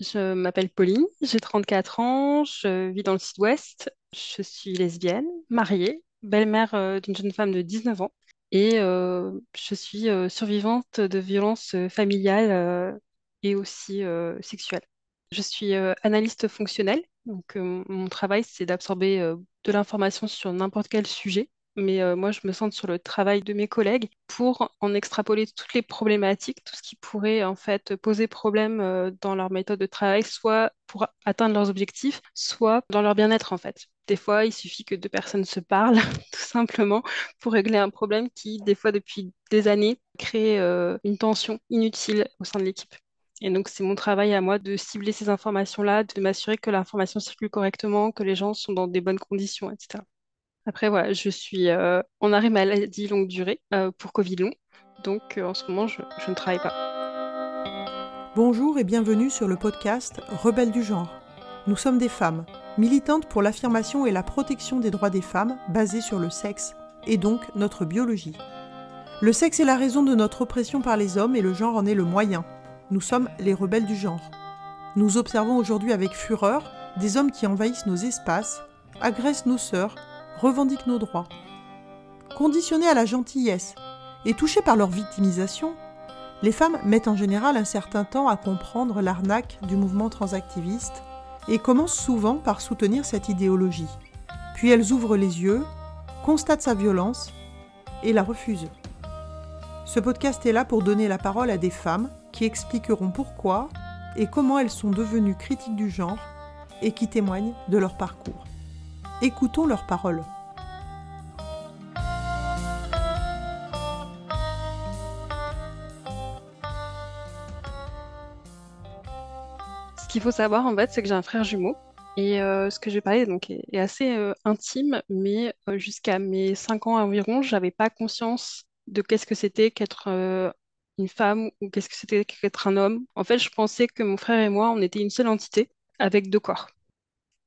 Je m'appelle Pauline, j'ai 34 ans, je vis dans le sud-ouest, je suis lesbienne, mariée, belle-mère euh, d'une jeune femme de 19 ans et euh, je suis euh, survivante de violences familiales et aussi sexuelles. Je suis analyste fonctionnelle, donc mon travail c'est d'absorber de l'information sur n'importe quel sujet. Mais euh, moi, je me centre sur le travail de mes collègues pour en extrapoler toutes les problématiques, tout ce qui pourrait en fait poser problème euh, dans leur méthode de travail, soit pour atteindre leurs objectifs, soit dans leur bien-être en fait. Des fois, il suffit que deux personnes se parlent, tout simplement, pour régler un problème qui, des fois, depuis des années, crée euh, une tension inutile au sein de l'équipe. Et donc, c'est mon travail à moi de cibler ces informations-là, de m'assurer que l'information circule correctement, que les gens sont dans des bonnes conditions, etc. Après, je suis euh, en arrêt maladie longue durée euh, pour Covid long. Donc, euh, en ce moment, je, je ne travaille pas. Bonjour et bienvenue sur le podcast Rebelles du genre. Nous sommes des femmes, militantes pour l'affirmation et la protection des droits des femmes basés sur le sexe, et donc notre biologie. Le sexe est la raison de notre oppression par les hommes et le genre en est le moyen. Nous sommes les rebelles du genre. Nous observons aujourd'hui avec fureur des hommes qui envahissent nos espaces, agressent nos sœurs, revendiquent nos droits. Conditionnés à la gentillesse et touchés par leur victimisation, les femmes mettent en général un certain temps à comprendre l'arnaque du mouvement transactiviste et commencent souvent par soutenir cette idéologie. Puis elles ouvrent les yeux, constatent sa violence et la refusent. Ce podcast est là pour donner la parole à des femmes qui expliqueront pourquoi et comment elles sont devenues critiques du genre et qui témoignent de leur parcours. Écoutons leurs paroles. Ce qu'il faut savoir, en fait, c'est que j'ai un frère jumeau. Et euh, ce que je vais parler donc, est, assez euh, intime, mais euh, jusqu'à mes 5 ans environ, j'avais pas conscience de qu'est-ce que c'était qu'être une femme ou qu'est-ce que c'était qu'être un homme. En fait, je pensais que mon frère et moi, on était une seule entité avec deux corps.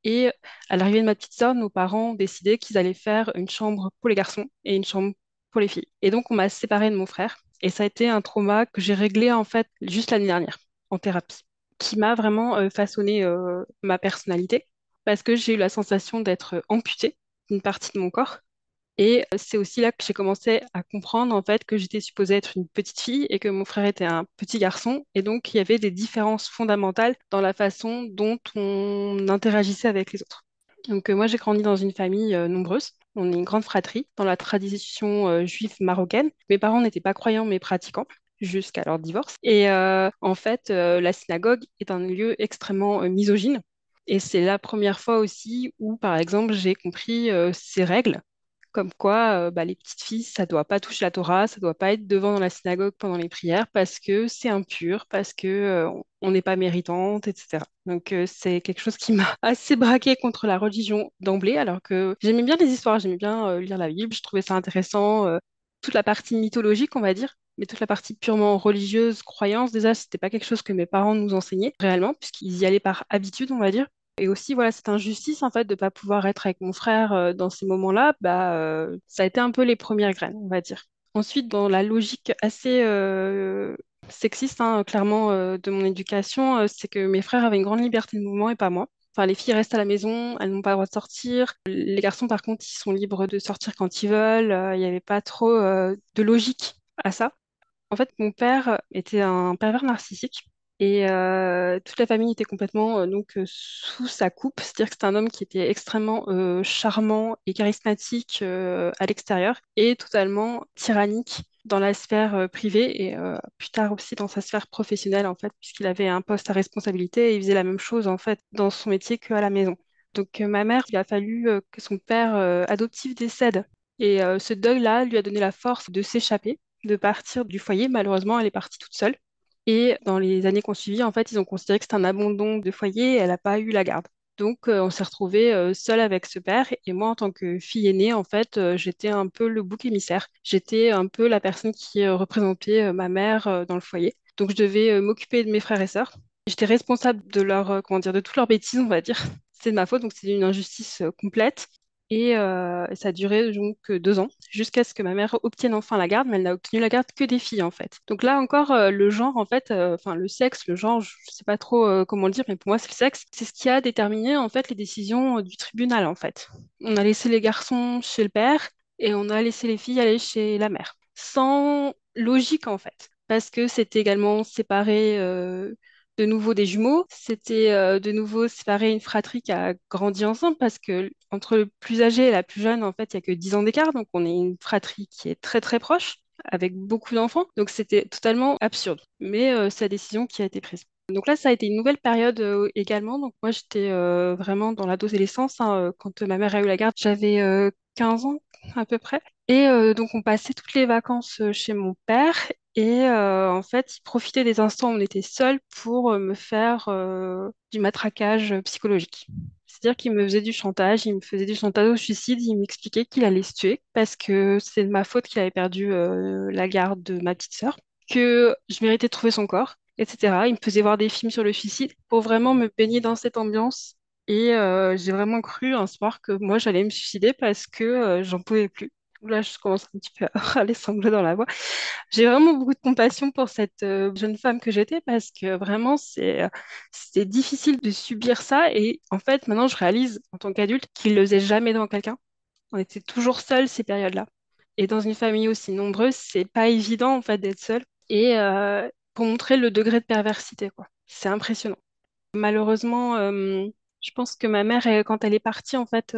Et à l'arrivée de ma petite sœur, nos parents ont décidé qu'ils allaient faire une chambre pour les garçons et une chambre pour les filles. Et donc, on m'a séparée de mon frère. Et ça a été un trauma que j'ai réglé en fait juste l'année dernière en thérapie, qui m'a vraiment euh, façonné euh, ma personnalité parce que j'ai eu la sensation d'être amputée d'une partie de mon corps. Et euh, c'est aussi là que j'ai commencé à comprendre en fait que j'étais supposée être une petite fille et que mon frère était un petit garçon. Et donc, il y avait des différences fondamentales dans la façon dont on interagissait avec les autres. Donc, euh, moi, j'ai grandi dans une famille euh, nombreuse. On est une grande fratrie dans la tradition juive marocaine. Mes parents n'étaient pas croyants mais pratiquants jusqu'à leur divorce. Et en fait, la synagogue est un lieu extrêmement misogyne. Et c'est la première fois aussi où, par exemple, j'ai compris ces règles comme quoi, euh, bah, les petites filles, ça doit pas toucher la Torah, ça doit pas être devant dans la synagogue pendant les prières parce que c'est impur, parce que euh, on n'est pas méritante, etc. Donc euh, c'est quelque chose qui m'a assez braquée contre la religion d'emblée, alors que j'aimais bien les histoires, j'aimais bien lire la Bible, je trouvais ça intéressant, toute la partie mythologique, on va dire. Mais toute la partie purement religieuse, croyance, déjà, c'était pas quelque chose que mes parents nous enseignaient réellement, puisqu'ils y allaient par habitude, on va dire. Et aussi, voilà, cette injustice, en fait, de ne pas pouvoir être avec mon frère euh, dans ces moments-là, bah, euh, ça a été un peu les premières graines, on va dire. Ensuite, dans la logique assez euh, sexiste, hein, clairement, de mon éducation, c'est que mes frères avaient une grande liberté de mouvement et pas moi. Enfin, les filles restent à la maison, elles n'ont pas le droit de sortir. Les garçons, par contre, ils sont libres de sortir quand ils veulent. Il n'y avait pas trop de logique à ça. En fait, mon père était un pervers narcissique. Et euh, toute la famille était complètement euh, donc euh, sous sa coupe, c'est-à-dire que c'était un homme qui était extrêmement charmant et charismatique à l'extérieur et totalement tyrannique dans la sphère privée et plus tard aussi dans sa sphère professionnelle en fait, puisqu'il avait un poste à responsabilité et il faisait la même chose en fait dans son métier qu'à la maison. Donc ma mère, il a fallu que son père adoptif décède et ce deuil-là lui a donné la force de s'échapper, de partir du foyer. Malheureusement, elle est partie toute seule. Et dans les années qui ont suivi, en fait, ils ont considéré que c'était un abandon de foyer et elle n'a pas eu la garde. Donc, euh, on s'est retrouvés euh, seuls avec ce père. Et moi, en tant que fille aînée, en fait, euh, j'étais un peu le bouc émissaire. J'étais un peu la personne qui euh, représentait ma mère dans le foyer. Donc, je devais m'occuper de mes frères et sœurs. J'étais responsable de leur, comment dire, de toutes leurs bêtises, on va dire. C'est de ma faute, donc c'est une injustice complète. Et euh, ça a duré donc deux ans, jusqu'à ce que ma mère obtienne enfin la garde, mais elle n'a obtenu la garde que des filles en fait. Donc là encore, euh, le genre en fait, euh, enfin le sexe, le genre, je ne sais pas trop euh, comment le dire, mais pour moi c'est le sexe, c'est ce qui a déterminé en fait les décisions du tribunal en fait. On a laissé les garçons chez le père et on a laissé les filles aller chez la mère, sans logique en fait, parce que c'était également séparé de nouveau des jumeaux. C'était euh, de nouveau séparer une fratrie qui a grandi ensemble parce que entre le plus âgé et la plus jeune, en fait, il y a que 10 ans d'écart. Donc, on est une fratrie qui est très, très proche avec beaucoup d'enfants. Donc, c'était totalement absurde. Mais euh, c'est la décision qui a été prise. Donc là, ça a été une nouvelle période euh, également. Donc moi, j'étais vraiment dans l'adolescence. Hein, quand ma mère a eu la garde, j'avais 15 ans à peu près. Et donc on passait toutes les vacances chez mon père et euh, en fait, il profitait des instants où on était seuls pour euh, me faire euh, du matraquage psychologique. C'est-à-dire qu'il me faisait du chantage, il me faisait du chantage au suicide, il m'expliquait qu'il allait se tuer parce que c'est de ma faute qu'il avait perdu la garde de ma petite sœur, que je méritais de trouver son corps, etc. Il me faisait voir des films sur le suicide pour vraiment me baigner dans cette ambiance. Et j'ai vraiment cru un soir que moi j'allais me suicider parce que j'en pouvais plus. Là, je commence un petit peu à râler sanglots dans la voix. J'ai vraiment beaucoup de compassion pour cette euh, jeune femme que j'étais parce que vraiment, c'est, euh, c'était difficile de subir ça. Et en fait, maintenant, je réalise en tant qu'adulte qu'il ne le faisait jamais devant quelqu'un. On était toujours seuls ces périodes-là. Et dans une famille aussi nombreuse, c'est pas évident en fait d'être seul. Et euh, pour montrer le degré de perversité, quoi. C'est impressionnant. Malheureusement, je pense que ma mère, quand elle est partie, en fait,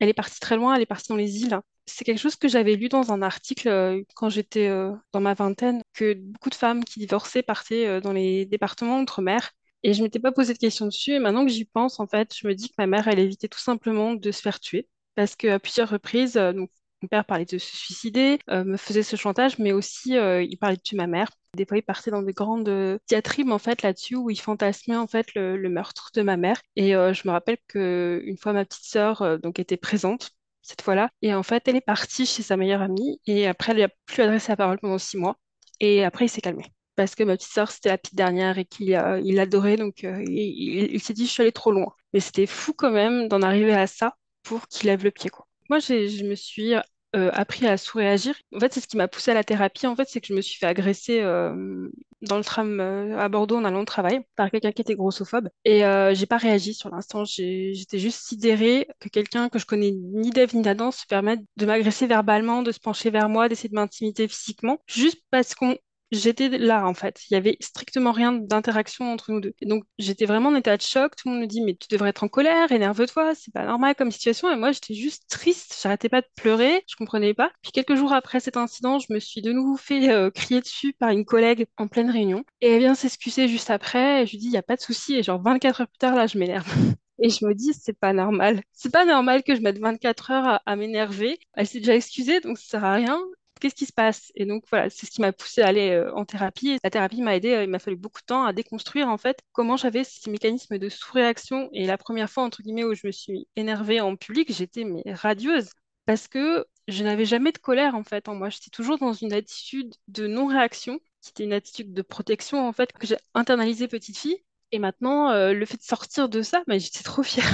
elle est partie très loin, elle est partie dans les îles c'est quelque chose que j'avais lu dans un article euh, quand j'étais euh, dans ma vingtaine, que beaucoup de femmes qui divorçaient partaient euh, dans les départements outre-mer. Et je m'étais pas posé de questions dessus. Et maintenant que j'y pense, en fait, je me dis que ma mère, elle évitait tout simplement de se faire tuer. Parce qu'à plusieurs reprises, mon père parlait de se suicider, me faisait ce chantage, mais aussi il parlait de tuer ma mère. Des fois, il partait dans des grandes diatribes en fait là-dessus où il fantasmait en fait le, meurtre de ma mère. Et je me rappelle que une fois ma petite sœur était présente cette fois-là. Et en fait, elle est partie chez sa meilleure amie et après, elle lui a plus adressé la parole pendant six mois. Et après, il s'est calmé. Parce que ma petite sœur, c'était la petite dernière et qu'il il l'adorait. Donc, euh, il, s'est dit, je suis allée trop loin. Mais c'était fou quand même d'en arriver à ça pour qu'il lève le pied, quoi. Moi, je me suis euh, appris à sous-réagir. En fait, c'est ce qui m'a poussé à la thérapie. En fait, c'est que je me suis fait agresser euh, dans le tram euh, à Bordeaux en allant au travail par quelqu'un qui était grossophobe. Et j'ai pas réagi sur l'instant. J'étais juste sidérée que quelqu'un que je connais ni d'Ève ni d'Adam se permette de m'agresser verbalement, de se pencher vers moi, d'essayer de m'intimider physiquement, juste parce qu'on j'étais là en fait. Il y avait strictement rien d'interaction entre nous deux. Donc j'étais vraiment en état de choc. Tout le monde me dit mais tu devrais être en colère, énerve-toi, c'est pas normal comme situation. Et moi j'étais juste triste. J'arrêtais pas de pleurer. Je comprenais pas. Puis quelques jours après cet incident, je me suis de nouveau fait euh, crier dessus par une collègue en pleine réunion. Et elle vient s'excuser juste après. Et je lui dis il y a pas de souci. Et genre 24 heures plus tard là je m'énerve. Et je me dis, c'est pas normal. C'est pas normal que je mette 24 heures à, à m'énerver. Elle s'est déjà excusée, donc ça sert à rien qu'est-ce qui se passe? Et donc voilà, c'est ce qui m'a poussé à aller euh, en thérapie. la thérapie m'a aidé, euh, il m'a fallu beaucoup de temps à déconstruire en fait comment j'avais ces mécanismes de sous-réaction. Et la première fois, entre guillemets, où je me suis énervée en public, j'étais radieuse parce que je n'avais jamais de colère en fait en moi. J'étais toujours dans une attitude de non-réaction, qui était une attitude de protection en fait que j'ai internalisée petite fille. Et maintenant, euh, le fait de sortir de ça, bah, j'étais trop fière.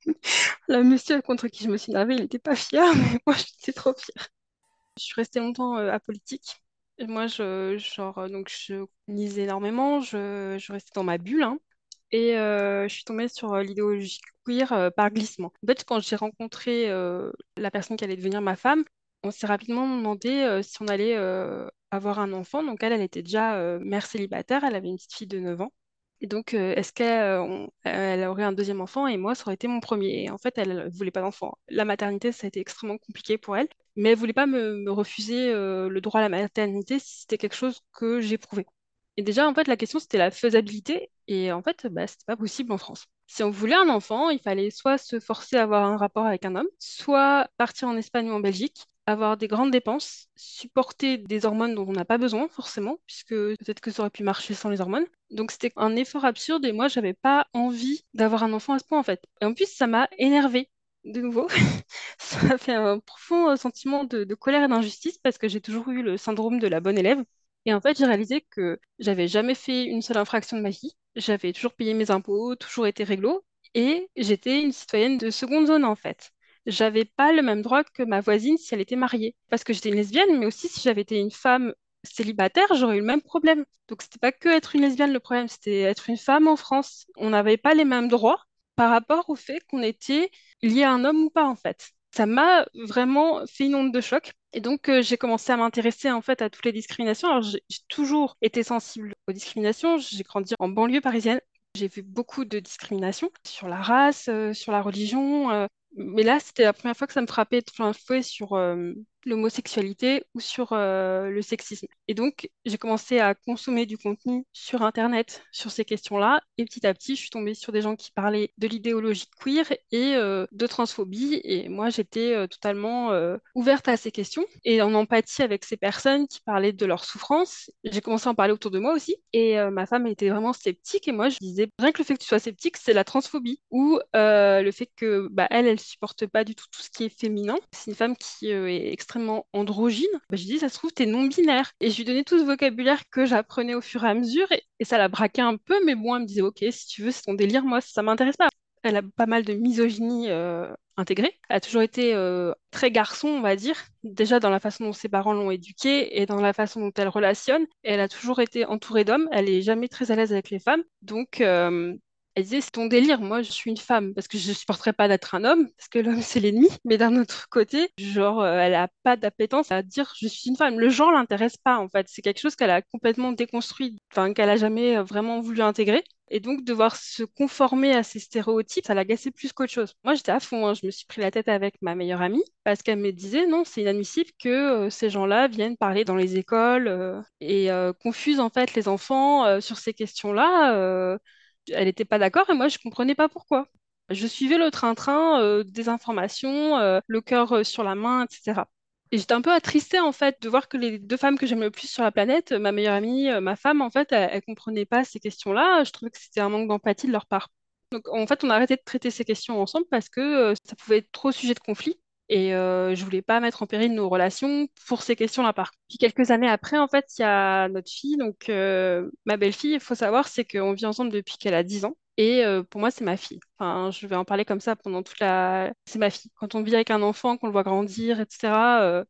La monsieur contre qui je me suis énervée, il n'était pas fier, mais moi, j'étais trop fière. Je suis restée longtemps euh, apolitique. Moi, je, genre, euh, donc, je lisais énormément, je, je restais dans ma bulle. hein. et euh, je suis tombée sur l'idéologie queer par glissement. En fait, quand j'ai rencontré la personne qui allait devenir ma femme, on s'est rapidement demandé si on allait avoir un enfant. Donc, elle, elle était déjà mère célibataire, elle avait une petite fille de 9 ans. Et donc, euh, est-ce qu'elle elle aurait un deuxième enfant et moi, ça aurait été mon premier. Et en fait, elle ne voulait pas d'enfant. La maternité, ça a été extrêmement compliqué pour elle, mais elle ne voulait pas me, refuser euh, le droit à la maternité si c'était quelque chose que j'éprouvais. Et déjà, en fait, la question, c'était la faisabilité. Et en fait, bah, c'était pas possible en France. Si on voulait un enfant, il fallait soit se forcer à avoir un rapport avec un homme, soit partir en Espagne ou en Belgique, avoir des grandes dépenses, supporter des hormones dont on n'a pas besoin forcément, puisque peut-être que ça aurait pu marcher sans les hormones. Donc c'était un effort absurde et moi j'avais pas envie d'avoir un enfant à ce point en fait. Et en plus ça m'a énervée de nouveau. ça m'a fait un profond sentiment de, de colère et d'injustice parce que j'ai toujours eu le syndrome de la bonne élève. Et en fait j'ai réalisé que j'avais jamais fait une seule infraction de ma vie. J'avais toujours payé mes impôts, toujours été réglo et j'étais une citoyenne de seconde zone en fait. J'avais pas le même droit que ma voisine si elle était mariée. Parce que j'étais une lesbienne, mais aussi si j'avais été une femme célibataire, j'aurais eu le même problème. Donc c'était pas que être une lesbienne le problème, c'était être une femme en France. On n'avait pas les mêmes droits par rapport au fait qu'on était lié à un homme ou pas en fait. Ça m'a vraiment fait une onde de choc. Et donc, euh, j'ai commencé à m'intéresser en fait à toutes les discriminations. Alors, j'ai toujours été sensible aux discriminations. J'ai grandi en banlieue parisienne. J'ai vu beaucoup de discriminations sur la race, euh, sur la religion. euh, mais là, c'était la première fois que ça me frappait de plein fouet sur euh, l'homosexualité ou sur euh, le sexisme. Et donc, j'ai commencé à consommer du contenu sur Internet sur ces questions-là. Et petit à petit, je suis tombée sur des gens qui parlaient de l'idéologie queer et euh, de transphobie. Et moi, j'étais totalement ouverte à ces questions et en empathie avec ces personnes qui parlaient de leur souffrance. J'ai commencé à en parler autour de moi aussi. Et ma femme était vraiment sceptique. Et moi, je disais, rien que le fait que tu sois sceptique, c'est la transphobie. Ou le fait que bah, elle, elle supporte pas du tout tout ce qui est féminin. C'est une femme qui euh, est extrêmement androgyne. Bah, je dis, ça se trouve, t'es non-binaire. Et je lui donnais tout ce vocabulaire que j'apprenais au fur et à mesure. Et, ça la braquait un peu. Mais bon, elle me disait, ok, si tu veux, c'est ton délire. Moi, ça m'intéresse pas. Elle a pas mal de misogynie euh, intégrée. Elle a toujours été euh, très garçon, on va dire, déjà dans la façon dont ses parents l'ont éduquée et dans la façon dont elle relationne. Elle a toujours été entourée d'hommes. Elle est jamais très à l'aise avec les femmes. Donc, elle disait, c'est ton délire, moi je suis une femme, parce que je ne supporterais pas d'être un homme, parce que l'homme c'est l'ennemi. Mais d'un autre côté, genre, euh, elle a pas d'appétence à dire je suis une femme. Le genre l'intéresse pas, en fait. C'est quelque chose qu'elle a complètement déconstruit, enfin, qu'elle a jamais euh, vraiment voulu intégrer. Et donc, devoir se conformer à ces stéréotypes, ça l'agaçait plus qu'autre chose. Moi, j'étais à fond, hein. Je me suis pris la tête avec ma meilleure amie parce qu'elle me disait non, c'est inadmissible que euh, ces gens-là viennent parler dans les écoles et confusent en fait les enfants sur ces questions-là. Elle n'était pas d'accord et moi, je comprenais pas pourquoi. Je suivais le train-train euh, des informations, euh, le cœur euh, sur la main, etc. Et j'étais un peu attristée en fait de voir que les deux femmes que j'aime le plus sur la planète, ma meilleure amie, ma femme, en fait, elles, elles comprenaient pas ces questions-là. Je trouvais que c'était un manque d'empathie de leur part. Donc en fait, on a arrêté de traiter ces questions ensemble parce que ça pouvait être trop sujet de conflit. Et euh, je voulais pas mettre en péril nos relations pour ces questions-là. Par. Puis quelques années après, en fait, il y a notre fille, donc euh, ma belle-fille. Il faut savoir, c'est qu'on vit ensemble depuis qu'elle a 10 ans. Et euh, pour moi, c'est ma fille. Enfin, je vais en parler comme ça pendant toute la... C'est ma fille. Quand on vit avec un enfant, qu'on le voit grandir, etc. euh,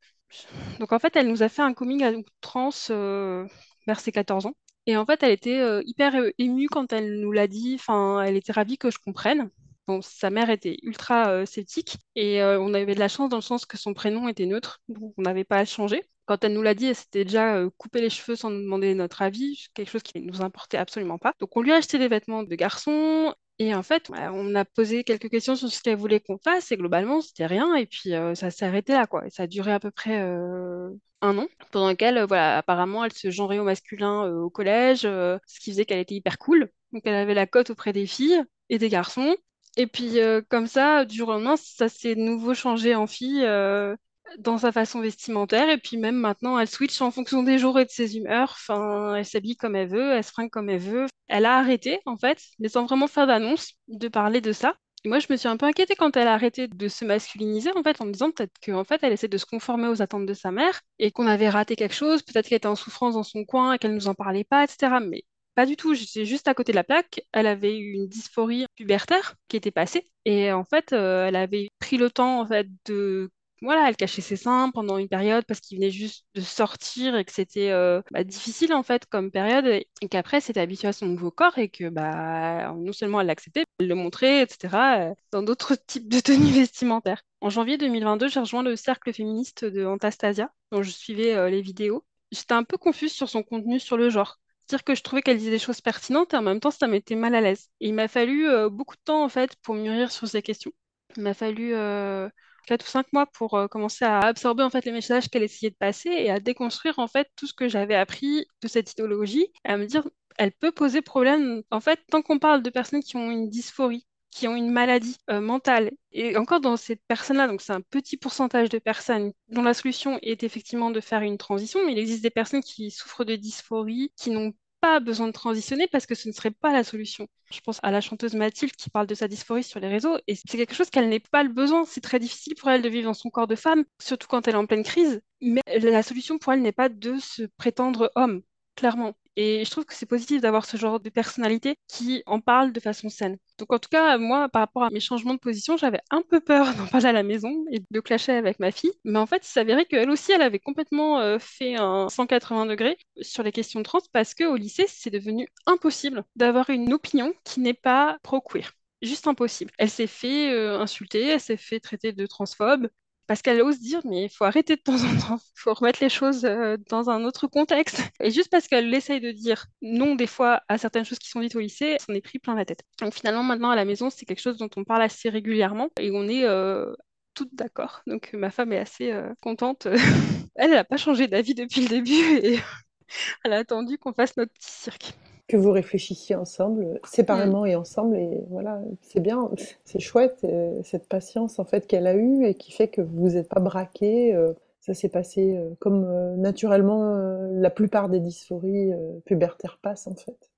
Donc en fait, elle nous a fait un coming out trans euh, vers ses 14 ans. Et en fait, elle était hyper émue quand elle nous l'a dit. Enfin, elle était ravie que je comprenne. Bon, sa mère était ultra euh, sceptique et euh, on avait de la chance dans le sens que son prénom était neutre, donc on n'avait pas à le changer. Quand elle nous l'a dit, elle s'était déjà euh, coupé les cheveux sans nous demander notre avis, quelque chose qui ne nous importait absolument pas. Donc on lui a acheté des vêtements de garçon et en fait, ouais, on a posé quelques questions sur ce qu'elle voulait qu'on fasse et globalement, c'était rien et puis euh, ça s'est arrêté là quoi. Ça a duré à peu près un an pendant lequel, voilà, apparemment, elle se genrait au masculin au collège, ce qui faisait qu'elle était hyper cool. Donc elle avait la cote auprès des filles et des garçons. Et puis, euh, comme ça, du jour au lendemain, ça s'est nouveau changé en fille euh, dans sa façon vestimentaire. Et puis, même maintenant, elle switch en fonction des jours et de ses humeurs. Enfin, elle s'habille comme elle veut, elle se fringue comme elle veut. Elle a arrêté, en fait, mais sans vraiment faire d'annonce, de parler de ça. Et moi, je me suis un peu inquiétée quand elle a arrêté de se masculiniser, en fait, en me disant peut-être qu'en fait, elle essaie de se conformer aux attentes de sa mère et qu'on avait raté quelque chose. Peut-être qu'elle était en souffrance dans son coin et qu'elle nous en parlait pas, etc. Mais pas du tout, j'étais juste à côté de la plaque. Elle avait eu une dysphorie pubertaire qui était passée. Et en fait, euh, elle avait pris le temps en fait, de... Voilà, elle cachait ses seins pendant une période parce qu'il venait juste de sortir et que c'était euh, bah, difficile en fait comme période et qu'après elle s'était habituée à son nouveau corps et que bah, non seulement elle l'acceptait, elle le montrait, etc. euh, dans d'autres types de tenues vestimentaires. En janvier 2022, j'ai rejoint le cercle féministe de Antastasia, dont je suivais les vidéos. J'étais un peu confuse sur son contenu sur le genre dire que je trouvais qu'elle disait des choses pertinentes et en même temps, ça m'était mal à l'aise. Il m'a fallu euh, beaucoup de temps, en fait, pour mûrir sur ces questions. Il m'a fallu euh, 4 ou 5 mois pour euh, commencer à absorber, en fait, les messages qu'elle essayait de passer et à déconstruire, en fait, tout ce que j'avais appris de cette idéologie et à me dire, elle peut poser problème, en fait, tant qu'on parle de personnes qui ont une dysphorie qui ont une maladie euh, mentale. Et encore dans ces personnes-là, donc c'est un petit pourcentage de personnes dont la solution est effectivement de faire une transition, mais il existe des personnes qui souffrent de dysphorie, qui n'ont pas besoin de transitionner parce que ce ne serait pas la solution. Je pense à la chanteuse Mathilde qui parle de sa dysphorie sur les réseaux et c'est quelque chose qu'elle n'est pas le besoin. C'est très difficile pour elle de vivre dans son corps de femme, surtout quand elle est en pleine crise. Mais la solution pour elle n'est pas de se prétendre homme. Clairement. Et je trouve que c'est positif d'avoir ce genre de personnalité qui en parle de façon saine. Donc en tout cas, moi, par rapport à mes changements de position, j'avais un peu peur d'en parler à la maison et de clasher avec ma fille. Mais en fait, il s'avérait qu'elle aussi, elle avait complètement euh, fait un 180 degrés sur les questions de trans parce qu'au lycée, c'est devenu impossible d'avoir une opinion qui n'est pas pro-queer juste impossible. Elle s'est fait euh, insulter, elle s'est fait traiter de transphobe, parce qu'elle ose dire, mais il faut arrêter de temps en temps, il faut remettre les choses euh, dans un autre contexte. Et juste parce qu'elle essaye de dire non des fois à certaines choses qui sont dites au lycée, s'en est pris plein la tête. Donc finalement, maintenant à la maison, c'est quelque chose dont on parle assez régulièrement et on est euh, toutes d'accord. Donc ma femme est assez euh, contente. elle, n'a pas changé d'avis depuis le début et elle a attendu qu'on fasse notre petit cirque que vous réfléchissiez ensemble, séparément et ensemble. Et voilà, c'est bien, c'est chouette, euh, cette patience en fait qu'elle a eue et qui fait que vous n'êtes pas braqué. Euh, ça s'est passé euh, comme naturellement la plupart des dysphories pubertaires passent en fait.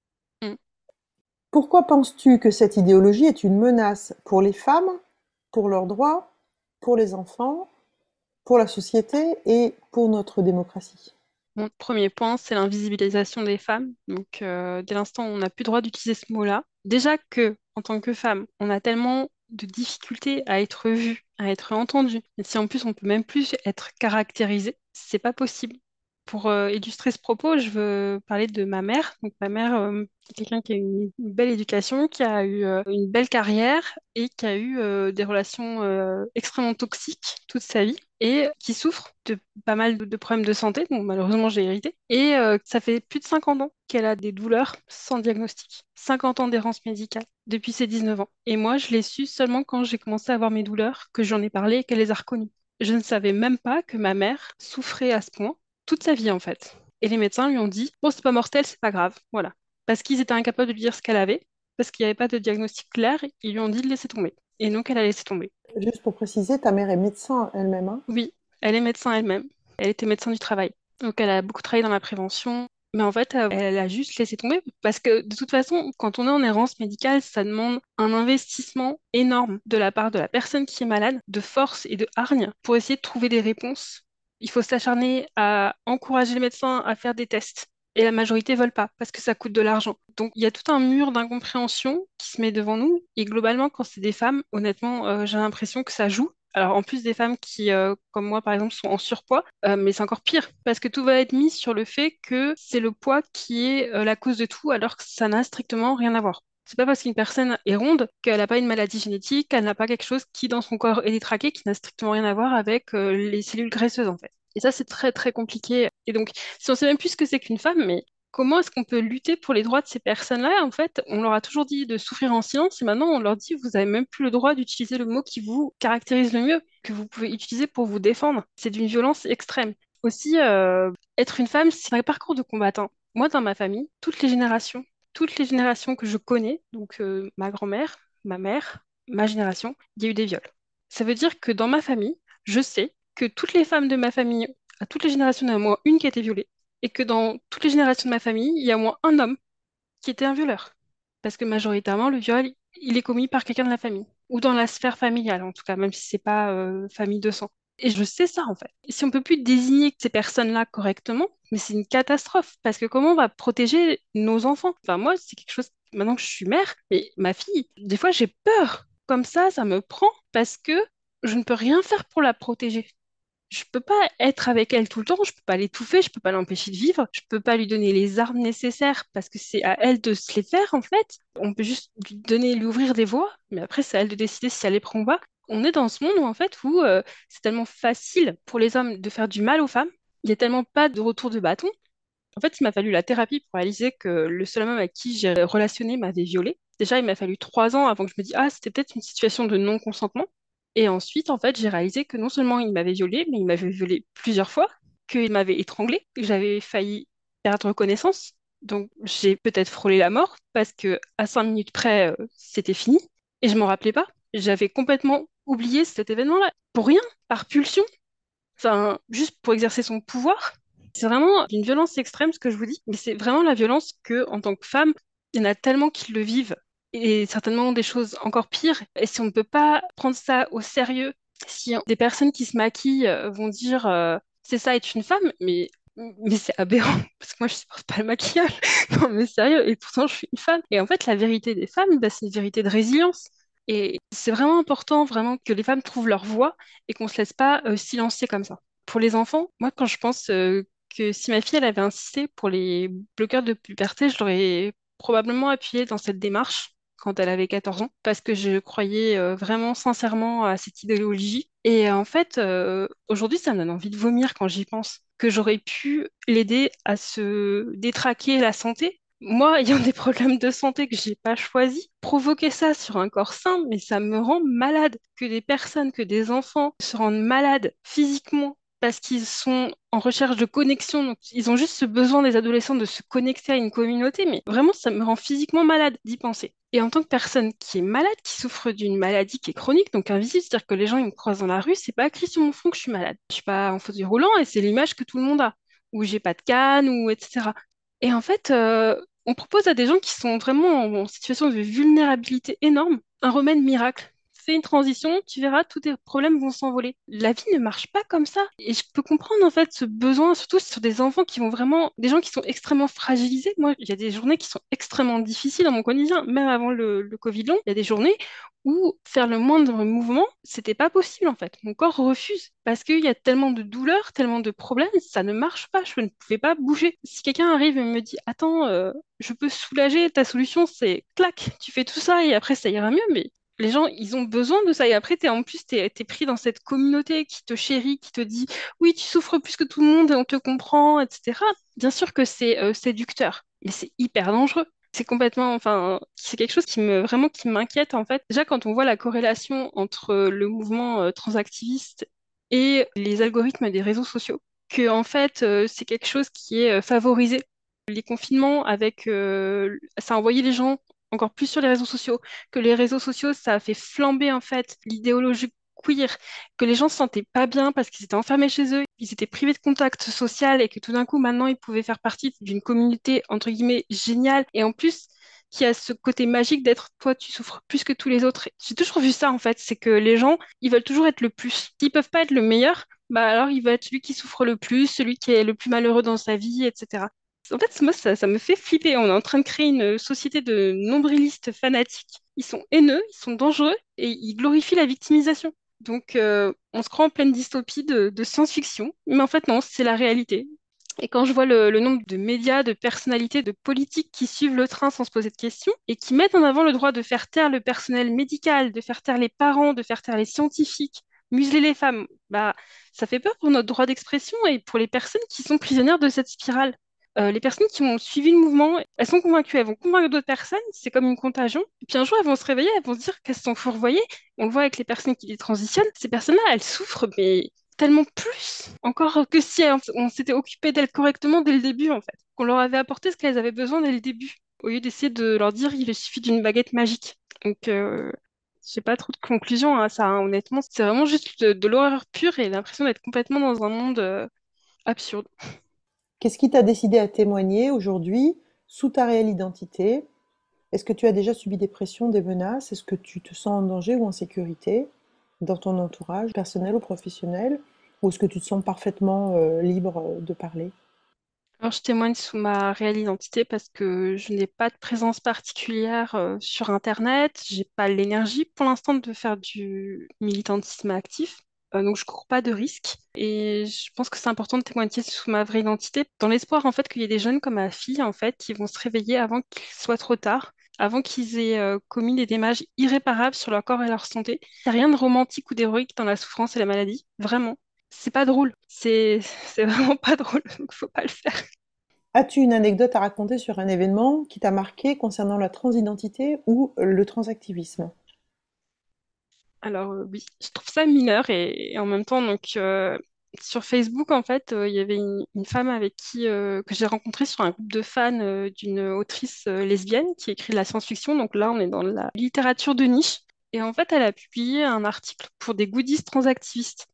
Mm. Pourquoi penses-tu que cette idéologie est une menace pour les femmes, pour leurs droits, pour les enfants, pour la société et pour notre démocratie? Mon premier point, c'est l'invisibilisation des femmes. Donc, euh, dès l'instant où on n'a plus le droit d'utiliser ce mot-là, déjà que, en tant que femme, on a tellement de difficultés à être vue, à être entendue, et si en plus on peut même plus être caractérisé, c'est pas possible. Pour euh, illustrer ce propos, je veux parler de ma mère. Donc, ma mère, euh, c'est quelqu'un qui a eu une, belle éducation, qui a eu euh, une belle carrière et qui a eu des relations extrêmement toxiques toute sa vie et qui souffre de pas mal de, problèmes de santé. Donc, malheureusement, j'ai hérité. Et ça fait plus de 50 ans qu'elle a des douleurs sans diagnostic. 50 ans d'errance médicale depuis ses 19 ans. Et moi, je l'ai su seulement quand j'ai commencé à avoir mes douleurs, que j'en ai parlé et qu'elle les a reconnues. Je ne savais même pas que ma mère souffrait à ce point toute sa vie en fait. Et les médecins lui ont dit, bon, c'est pas mortel, c'est pas grave, voilà. Parce qu'ils étaient incapables de lui dire ce qu'elle avait, parce qu'il n'y avait pas de diagnostic clair, ils lui ont dit de laisser tomber. Et donc, elle a laissé tomber. Juste pour préciser, ta mère est médecin elle-même, hein? Oui, elle est médecin elle-même. Elle était médecin du travail. Donc, elle a beaucoup travaillé dans la prévention. Mais en fait, euh, elle a juste laissé tomber parce que de toute façon, quand on est en errance médicale, ça demande un investissement énorme de la part de la personne qui est malade, de force et de hargne pour essayer de trouver des réponses il faut s'acharner à encourager les médecins à faire des tests. Et la majorité ne veulent pas parce que ça coûte de l'argent. Donc il y a tout un mur d'incompréhension qui se met devant nous. Et globalement, quand c'est des femmes, honnêtement, euh, j'ai l'impression que ça joue. Alors en plus des femmes qui, euh, comme moi par exemple, sont en surpoids, euh, mais c'est encore pire parce que tout va être mis sur le fait que c'est le poids qui est la cause de tout alors que ça n'a strictement rien à voir. C'est pas parce qu'une personne est ronde qu'elle n'a pas une maladie génétique, qu'elle n'a pas quelque chose qui dans son corps est détraqué, qui n'a strictement rien à voir avec euh, les cellules graisseuses en fait. Et ça c'est très très compliqué. Et donc si on sait même plus ce que c'est qu'une femme, mais comment est-ce qu'on peut lutter pour les droits de ces personnes-là? En fait, on leur a toujours dit de souffrir en silence et maintenant on leur dit vous avez même plus le droit d'utiliser le mot qui vous caractérise le mieux, que vous pouvez utiliser pour vous défendre. C'est d'une violence extrême. Aussi, euh, être une femme, c'est un parcours de combattant. Moi, dans ma famille, toutes les générations, toutes les générations que je connais, donc euh, ma grand-mère, ma mère, ma génération, il y a eu des viols. Ça veut dire que dans ma famille, je sais que toutes les femmes de ma famille, à toutes les générations, il y a au moins une qui a été violée. Et que dans toutes les générations de ma famille, il y a au moins un homme qui était un violeur. Parce que majoritairement, le viol, il est commis par quelqu'un de la famille. Ou dans la sphère familiale, en tout cas, même si c'est pas euh, famille de sang. Et je sais ça en fait. Si on peut plus désigner ces personnes-là correctement, mais c'est une catastrophe parce que comment on va protéger nos enfants? Enfin moi, c'est quelque chose maintenant que je suis mère, ma fille, des fois j'ai peur. Comme ça, ça me prend parce que je ne peux rien faire pour la protéger. Je peux pas être avec elle tout le temps, je peux pas l'étouffer, je peux pas l'empêcher de vivre, je peux pas lui donner les armes nécessaires parce que c'est à elle de se les faire en fait. On peut juste lui donner, lui ouvrir des voies, mais après c'est à elle de décider si elle les prend ou pas on est dans ce monde où en fait où euh, c'est tellement facile pour les hommes de faire du mal aux femmes. Il n'y a tellement pas de retour de bâton. En fait, il m'a fallu la thérapie pour réaliser que le seul homme avec qui j'ai relationné m'avait violée. Déjà, il m'a fallu trois ans avant que je me dise ah c'était peut-être une situation de non-consentement. Et ensuite, en fait, j'ai réalisé que non seulement il m'avait violée, mais il m'avait violée plusieurs fois, qu'il m'avait étranglée, que j'avais failli perdre connaissance. Donc j'ai peut-être frôlé la mort parce que à cinq minutes près, euh, c'était fini et je m'en rappelais pas. J'avais complètement oublié cet événement-là pour rien, par pulsion, enfin, juste pour exercer son pouvoir. C'est vraiment une violence extrême ce que je vous dis, mais c'est vraiment la violence que, en tant que femme, il y en a tellement qui le vivent et certainement des choses encore pires. Et si on ne peut pas prendre ça au sérieux, si des personnes qui se maquillent euh, vont dire euh, c'est ça être une femme, mais Mais c'est aberrant, parce que moi, je supporte pas le maquillage. Non, mais sérieux, et pourtant, je suis une femme. Et en fait, la vérité des femmes, bah, c'est une vérité de résilience. Et c'est vraiment important, vraiment, que les femmes trouvent leur voix et qu'on se laisse pas euh, silencer comme ça. Pour les enfants, moi, quand je pense euh, que si ma fille, elle avait insisté pour les bloqueurs de puberté, je l'aurais probablement appuyée dans cette démarche quand elle avait 14 ans, parce que je croyais euh, vraiment sincèrement à cette idéologie. Et en fait, euh, aujourd'hui, ça me donne envie de vomir quand j'y pense, que j'aurais pu l'aider à se détraquer la santé. Moi, ayant des problèmes de santé que j'ai pas choisis, provoquer ça sur un corps sain, mais ça me rend malade. Que des personnes, que des enfants se rendent malades physiquement parce qu'ils sont en recherche de connexion. Donc, ils ont juste ce besoin des adolescents de se connecter à une communauté. Mais vraiment, ça me rend physiquement malade d'y penser. Et en tant que personne qui est malade, qui souffre d'une maladie qui est chronique, donc invisible, c'est-à-dire que les gens ils me croisent dans la rue, c'est pas écrit sur mon front que je suis malade. Je suis pas en fauteuil roulant et c'est l'image que tout le monde a, ou j'ai pas de canne, ou etc. Et en fait, euh, on propose à des gens qui sont vraiment en, en situation de vulnérabilité énorme un remède miracle fais une transition, tu verras, tous tes problèmes vont s'envoler. La vie ne marche pas comme ça. Et je peux comprendre en fait ce besoin, surtout sur des enfants qui vont vraiment, des gens qui sont extrêmement fragilisés. Moi, il y a des journées qui sont extrêmement difficiles dans mon quotidien, même avant le, Covid long. Il y a des journées où faire le moindre mouvement, c'était pas possible en fait. Mon corps refuse parce qu'il y a tellement de douleurs, tellement de problèmes, ça ne marche pas. Je ne pouvais pas bouger. Si quelqu'un arrive et me dit, attends, euh, je peux soulager, ta solution c'est clac, tu fais tout ça et après ça ira mieux, mais les gens, ils ont besoin de ça. Et après, es, en plus, tu es, pris dans cette communauté qui te chérit, qui te dit, oui, tu souffres plus que tout le monde et on te comprend, etc. Bien sûr que c'est euh, séducteur, mais c'est hyper dangereux. C'est complètement, enfin, c'est quelque chose qui me, vraiment, qui m'inquiète, en fait. Déjà, quand on voit la corrélation entre le mouvement euh, transactiviste et les algorithmes des réseaux sociaux, que, en fait, euh, c'est quelque chose qui est favorisé les confinements avec ça a envoyé les gens encore plus sur les réseaux sociaux, que les réseaux sociaux, ça a fait flamber en fait l'idéologie queer, que les gens se sentaient pas bien parce qu'ils étaient enfermés chez eux, ils étaient privés de contact social et que tout d'un coup maintenant ils pouvaient faire partie d'une communauté entre guillemets géniale et en plus qui a ce côté magique d'être toi tu souffres plus que tous les autres. J'ai toujours vu ça en fait, c'est que les gens ils veulent toujours être le plus. S'ils peuvent pas être le meilleur, bah alors ils veulent être celui qui souffre le plus, celui qui est le plus malheureux dans sa vie, etc. En fait, moi, ça, ça me fait flipper. On est en train de créer une société de nombrilistes fanatiques. Ils sont haineux, ils sont dangereux et ils glorifient la victimisation. Donc, euh, on se croit en pleine dystopie de, science-fiction. Mais en fait, non, c'est la réalité. Et quand je vois le, le, nombre de médias, de personnalités, de politiques qui suivent le train sans se poser de questions et qui mettent en avant le droit de faire taire le personnel médical, de faire taire les parents, de faire taire les scientifiques, museler les femmes, bah, ça fait peur pour notre droit d'expression et pour les personnes qui sont prisonnières de cette spirale. Euh, les personnes qui ont suivi le mouvement, elles sont convaincues, elles vont convaincre d'autres personnes, c'est comme une contagion. Et puis un jour, elles vont se réveiller, elles vont se dire qu'elles sont fourvoyées. On le voit avec les personnes qui les transitionnent. Ces personnes-là, elles souffrent, mais tellement plus encore que si on s'était occupé d'elles correctement dès le début, en fait. Qu'on leur avait apporté ce qu'elles avaient besoin dès le début, au lieu d'essayer de leur dire il suffit d'une baguette magique. Donc, euh, j'ai pas trop de conclusion à ça, hein, honnêtement. C'est vraiment juste de, l'horreur pure et l'impression d'être complètement dans un monde euh, absurde. Qu'est-ce qui t'a décidé à témoigner aujourd'hui sous ta réelle identité? Est-ce que tu as déjà subi des pressions, des menaces? Est-ce que tu te sens en danger ou en sécurité dans ton entourage, personnel ou professionnel? Ou est-ce que tu te sens parfaitement euh, libre de parler? Alors, je témoigne sous ma réelle identité parce que je n'ai pas de présence particulière euh, sur Internet. J'ai pas l'énergie pour l'instant de faire du militantisme actif. Euh, donc je cours pas de risques. Et je pense que c'est important de témoigner sous ma vraie identité, dans l'espoir en fait qu'il y ait des jeunes comme ma fille en fait qui vont se réveiller avant qu'il soit trop tard, avant qu'ils aient euh, commis des dommages irréparables sur leur corps et leur santé. Il n'y a rien de romantique ou d'héroïque dans la souffrance et la maladie, vraiment. C'est pas drôle, c'est vraiment pas drôle, donc faut pas le faire. As-tu une anecdote à raconter sur un événement qui t'a marqué concernant la transidentité ou le transactivisme? Alors euh, oui, je trouve ça mineur et, en même temps, donc euh, sur Facebook, en fait, euh, il y avait une, femme avec qui que j'ai rencontrée sur un groupe de fans d'une autrice lesbienne qui écrit de la science-fiction. Donc là, on est dans la littérature de niche. Et en fait, elle a publié un article pour des goodies transactivistes.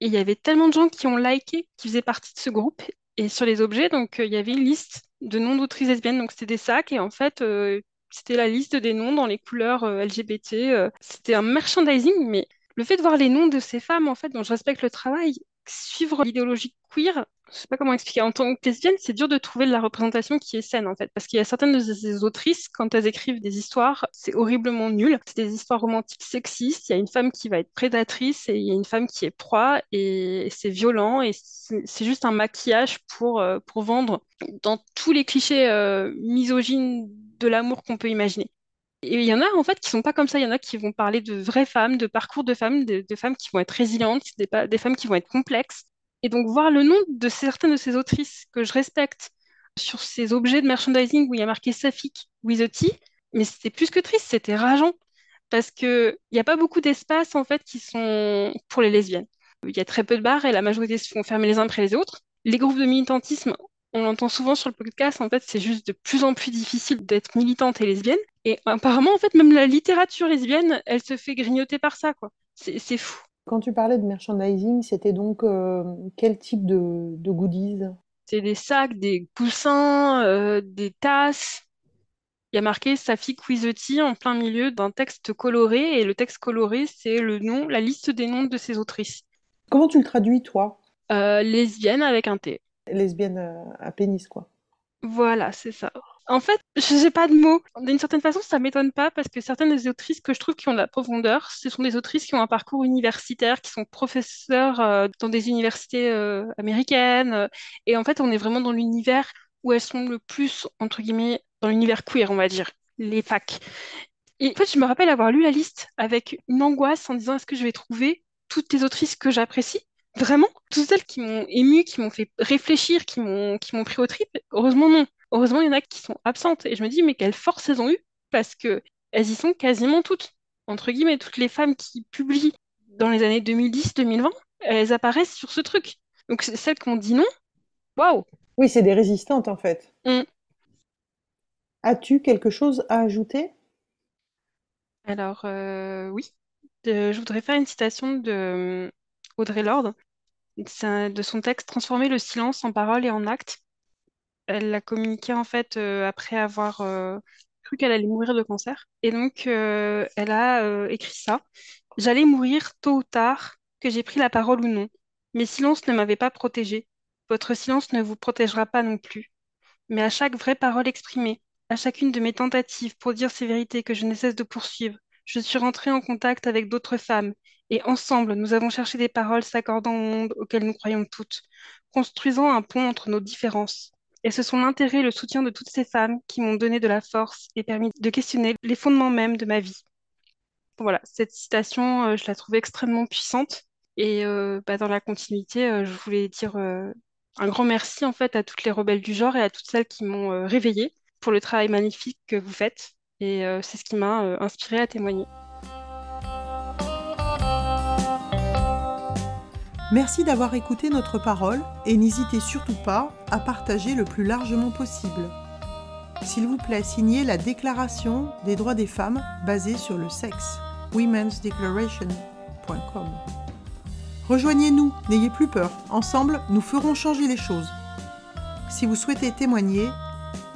Et il y avait tellement de gens qui ont liké, qui faisaient partie de ce groupe. Et sur les objets, donc il y avait une liste de noms d'autrices lesbiennes. Donc c'était des sacs. Et en fait, c'était la liste des noms dans les couleurs euh, LGBT. Euh. C'était un merchandising, mais le fait de voir les noms de ces femmes, en fait, dont je respecte le travail, suivre l'idéologie queer, je sais pas comment expliquer. En tant que lesbienne, c'est dur de trouver de la représentation qui est saine, en fait. Parce qu'il y a certaines de ces autrices, quand elles écrivent des histoires, c'est horriblement nul. C'est des histoires romantiques sexistes. Il y a une femme qui va être prédatrice et il y a une femme qui est proie et c'est violent et c'est juste un maquillage pour, euh, pour vendre dans tous les clichés misogynes de l'amour qu'on peut imaginer. Et il y en a en fait qui sont pas comme ça. Il y en a qui vont parler de vraies femmes, de parcours de femmes, de, femmes qui vont être résilientes, des, femmes qui vont être complexes. Et donc voir le nom de certaines de ces autrices que je respecte sur ces objets de merchandising où il y a marqué Safik with a T, mais c'était plus que triste, c'était rageant. Parce qu'il n'y a pas beaucoup d'espaces en fait qui sont pour les lesbiennes. Il y a très peu de bars et la majorité se font fermer les uns après les autres. Les groupes de militantisme, on l'entend souvent sur le podcast, en fait, c'est juste de plus en plus difficile d'être militante et lesbienne. Et apparemment, en fait, même la littérature lesbienne, elle se fait grignoter par ça, quoi. C'est fou. Quand tu parlais de merchandising, c'était donc euh, quel type de, de goodies? C'est des sacs, des coussins, euh, des tasses. Il y a marqué Safi Quizotti en plein milieu d'un texte coloré, et le texte coloré, c'est le nom, la liste des noms de ces autrices. Comment tu le traduis, toi? Euh, Lesbienne avec un T. Lesbienne à pénis, quoi. Voilà, c'est ça. En fait, je n'ai pas de mots. D'une certaine façon, ça m'étonne pas parce que certaines des autrices que je trouve qui ont de la profondeur, ce sont des autrices qui ont un parcours universitaire, qui sont professeurs euh, dans des universités euh, américaines. et en fait, on est vraiment dans l'univers où elles sont le plus, entre guillemets, dans l'univers queer, on va dire, les facs. Et en fait, je me rappelle avoir lu la liste avec une angoisse en disant est-ce que je vais trouver toutes les autrices que j'apprécie? Vraiment, toutes celles qui m'ont ému, qui m'ont fait réfléchir, qui m'ont qui m'ont pris au trip, heureusement non. Heureusement, il y en a qui sont absentes. Et je me dis, mais quelle force elles ont eu parce que elles y sont quasiment toutes. Entre guillemets, toutes les femmes qui publient dans les années 2010-2020, elles apparaissent sur ce truc. Donc celles qui ont dit non, waouh Oui, c'est des résistantes en fait. Mm. As-tu quelque chose à ajouter? Alors euh, oui, je voudrais faire une citation de euh, Audrey Lorde, de son texte Transformer le silence en parole et en acte elle l'a communiqué en fait euh, après avoir euh, cru qu'elle allait mourir de cancer. Et donc, euh, elle a écrit ça. J'allais mourir tôt ou tard, que j'ai pris la parole ou non. Mes silences ne m'avaient pas protégée. Votre silence ne vous protégera pas non plus. Mais à chaque vraie parole exprimée, à chacune de mes tentatives pour dire ces vérités que je ne cesse de poursuivre, je suis rentrée en contact avec d'autres femmes, et ensemble, nous avons cherché des paroles s'accordant au monde auquel nous croyons toutes, construisant un pont entre nos différences. Et ce sont l'intérêt et le soutien de toutes ces femmes qui m'ont donné de la force et permis de questionner les fondements même de ma vie. Voilà, cette citation, euh, je la trouve extrêmement puissante. Et euh, bah, dans la continuité, euh, je voulais dire un grand merci en fait à toutes les rebelles du genre et à toutes celles qui m'ont réveillée pour le travail magnifique que vous faites. Et c'est ce qui m'a inspirée à témoigner. Merci d'avoir écouté notre parole et n'hésitez surtout pas à partager le plus largement possible. S'il vous plaît, signez la Déclaration des droits des femmes basée sur le sexe, womensdeclaration.com. Rejoignez-nous, n'ayez plus peur, ensemble nous ferons changer les choses. Si vous souhaitez témoigner,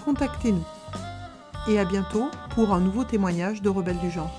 contactez-nous. Et à bientôt pour un nouveau témoignage de Rebelles du genre.